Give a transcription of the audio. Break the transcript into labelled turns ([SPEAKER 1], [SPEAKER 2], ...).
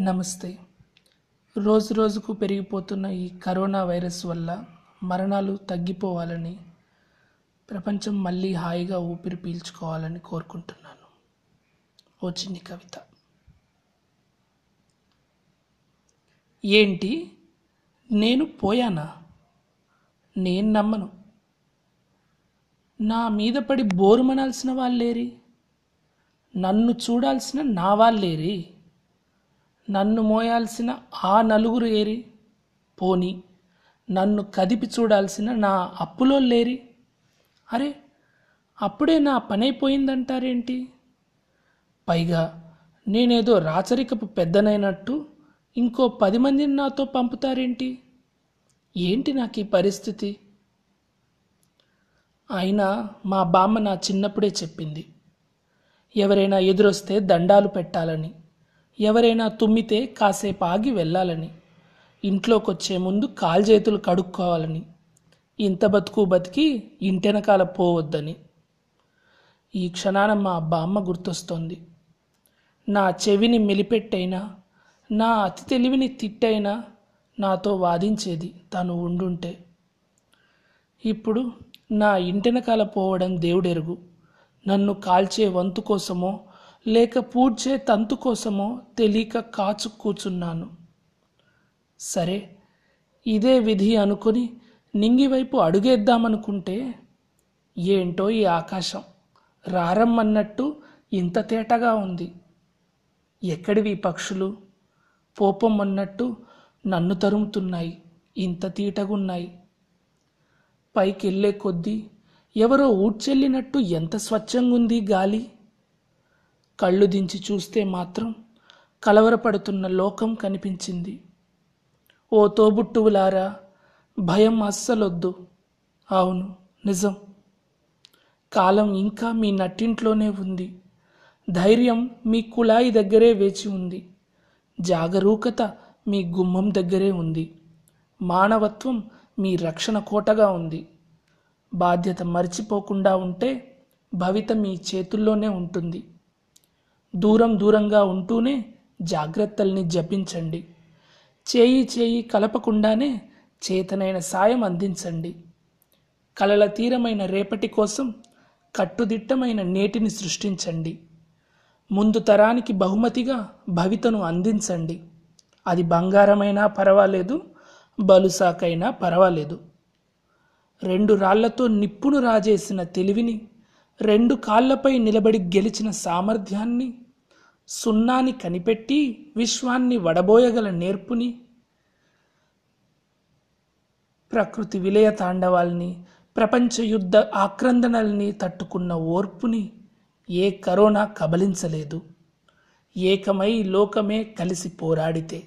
[SPEAKER 1] నమస్తే. రోజు రోజుకు పెరిగిపోతున్న ఈ కరోనా వైరస్ వల్ల మరణాలు తగ్గిపోవాలని ప్రపంచం మళ్ళీ హాయిగా ఊపిరి పీల్చుకోవాలని కోరుకుంటున్నాను. ఓ చిన్ని కవిత. ఏంటి? నేను పోయానా? నేను నమ్మను. నా మీద పడి బోరుమనాల్సిన వాళ్ళేరి? నన్ను చూడాల్సిన నా వాళ్ళేరి? నన్ను మోయాల్సిన ఆ నలుగురు ఏరి పోని నన్ను కదిపి చూడాల్సిన నా అప్పులో లేరి. అరే అప్పుడే నా పనైపోయిందంటారేంటి? పైగా నేనేదో రాచరికపు పెద్దనైనట్టు ఇంకో పది మందిని నాతో పంపుతారేంటి? ఏంటి నాకు ఈ పరిస్థితి? అయినా మా బామ్మ నా చిన్నప్పుడే చెప్పింది ఎవరైనా ఎదురొస్తే దండాలు పెట్టాలని. ఎవరైనా తుమ్మితే కాసేపు ఆగి వెళ్ళాలని. ఇంట్లోకి వచ్చే ముందు కాలు చేతులు కడుక్కోవాలని. ఇంత బతుకు బతికి ఇంటెనకాల పోవద్దని. ఈ క్షణాన మా అమ్మ గుర్తొస్తోంది. నా చెవిని మెలిపెట్టైనా నా అతి తెలివిని తిట్టైనా నాతో వాదించేది తను ఉండుంటే. ఇప్పుడు నా ఇంటెనకాల పోవడం దేవుడెరుగు. నన్ను కాల్చే వంతు కోసమో లేక పూడ్చే తంతు కోసమో తెలియక కాచు కూచున్నాను. సరే ఇదే విధి అనుకుని నింగివైపు అడుగేద్దామనుకుంటే ఏంటో ఈ ఆకాశం? రారమ్మన్నట్టు ఇంత తేటగా ఉంది. ఎక్కడివి పక్షులు? పోపం అన్నట్టు నన్ను తరుముతున్నాయి ఇంత తీటగున్నాయి. పైకి వెళ్ళే కొద్దీ ఎవరో ఊడ్చెల్లినట్టు ఎంత స్వచ్ఛంగుంది గాలి? కళ్ళు దించి చూస్తే మాత్రం కలవరపడుతున్న లోకం కనిపించింది. ఓ తోబుట్టువులారా భయం అస్సలొద్దు. అవును నిజం. కాలం ఇంకా మీ నట్టింట్లోనే ఉంది. ధైర్యం మీ కుళాయి దగ్గరే వేచి ఉంది. జాగరూకత మీ గుమ్మం దగ్గరే ఉంది. మానవత్వం మీ రక్షణ కోటగా ఉంది. బాధ్యత మర్చిపోకుండా ఉంటే భవిత మీ చేతుల్లోనే ఉంటుంది. దూరం దూరంగా ఉంటూనే జాగ్రత్తల్ని జపించండి. చేయి చేయి కలపకుండానే చేతనైన సాయం అందించండి. కలల తీరమైన రేపటి కోసం కట్టుదిట్టమైన నేటిని సృష్టించండి. ముందు తరానికి బహుమతిగా భవితను అందించండి. అది బంగారమైనా పర్వాలేదు బలుసాకైనా పర్వాలేదు. రెండు రాళ్ళతో నిప్పును రాజేసిన తెలివిని రెండు కాళ్ళపై నిలబడి గెలిచిన సామర్థ్యాన్ని సున్నాని కనిపెట్టి విశ్వాన్ని వడబోయగల నేర్పుని ప్రకృతి విలయ తాండవాల్ని ప్రపంచ యుద్ధ ఆక్రందనల్ని తట్టుకున్న ఓర్పుని ఏ కరోనా కబలించలేదు. ఏకమై లోకమే కలిసి పోరాడితే